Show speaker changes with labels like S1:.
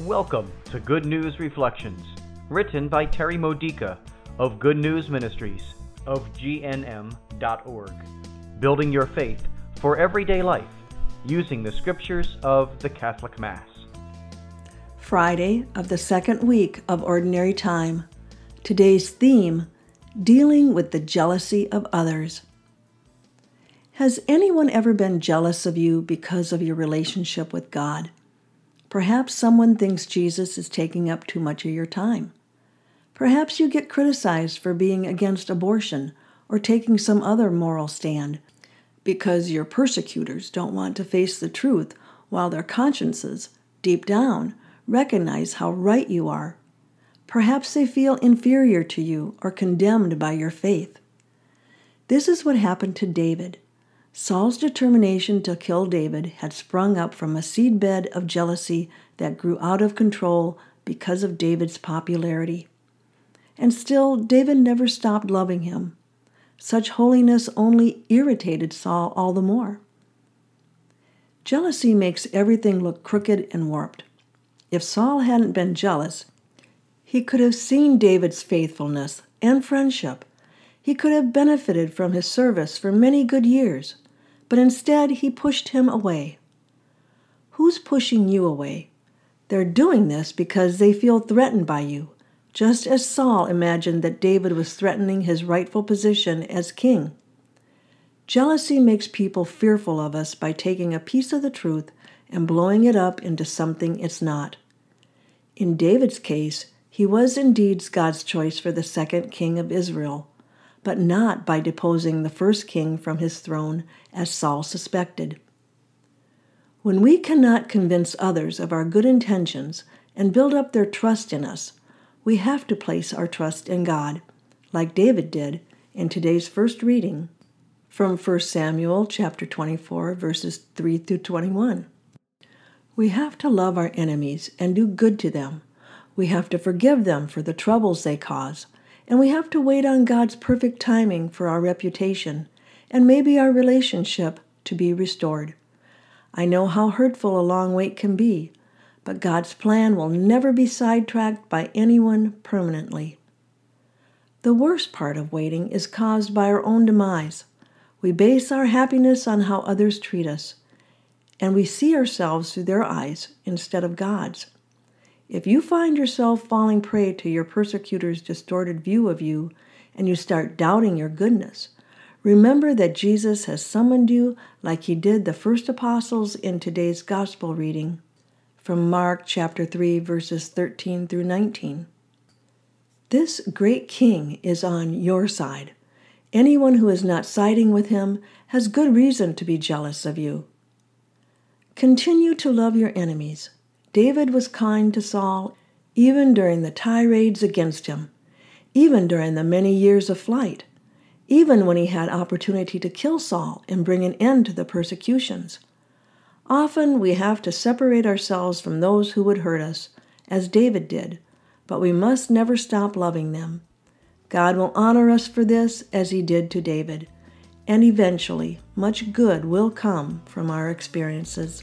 S1: Welcome to Good News Reflections, written by Terry Modica of Good News Ministries of GNM.org, building your faith for everyday life using the scriptures of the Catholic Mass.
S2: Friday of the second week of Ordinary Time. Today's theme Dealing with the Jealousy of Others. Has anyone ever been jealous of you because of your relationship with God? Perhaps someone thinks Jesus is taking up too much of your time. Perhaps you get criticized for being against abortion or taking some other moral stand because your persecutors don't want to face the truth while their consciences, deep down, recognize how right you are. Perhaps they feel inferior to you or condemned by your faith. This is what happened to David. Saul's determination to kill David had sprung up from a seedbed of jealousy that grew out of control because of David's popularity. And still, David never stopped loving him. Such holiness only irritated Saul all the more. Jealousy makes everything look crooked and warped. If Saul hadn't been jealous, he could have seen David's faithfulness and friendship. He could have benefited from his service for many good years but instead he pushed him away. Who's pushing you away? They're doing this because they feel threatened by you, just as Saul imagined that David was threatening his rightful position as king. Jealousy makes people fearful of us by taking a piece of the truth and blowing it up into something it's not. In David's case, he was indeed God's choice for the second king of Israel but not by deposing the first king from his throne, as Saul suspected. When we cannot convince others of our good intentions and build up their trust in us, we have to place our trust in God, like David did in today's first reading from 1 Samuel chapter 24 verses 3 through 21. We have to love our enemies and do good to them. We have to forgive them for the troubles they cause and we have to wait on God's perfect timing for our reputation and maybe our relationship to be restored. I know how hurtful a long wait can be, but God's plan will never be sidetracked by anyone permanently. The worst part of waiting is caused by our own demise. We base our happiness on how others treat us, and we see ourselves through their eyes instead of God's. If you find yourself falling prey to your persecutor's distorted view of you and you start doubting your goodness, remember that Jesus has summoned you like he did the first apostles in today's gospel reading from Mark chapter 3 verses 13 through 19. This great king is on your side. Anyone who is not siding with him has good reason to be jealous of you. Continue to love your enemies. David was kind to Saul even during the tirades against him, even during the many years of flight, even when he had opportunity to kill Saul and bring an end to the persecutions. Often we have to separate ourselves from those who would hurt us, as David did, but we must never stop loving them. God will honor us for this as he did to David, and eventually much good will come from our experiences.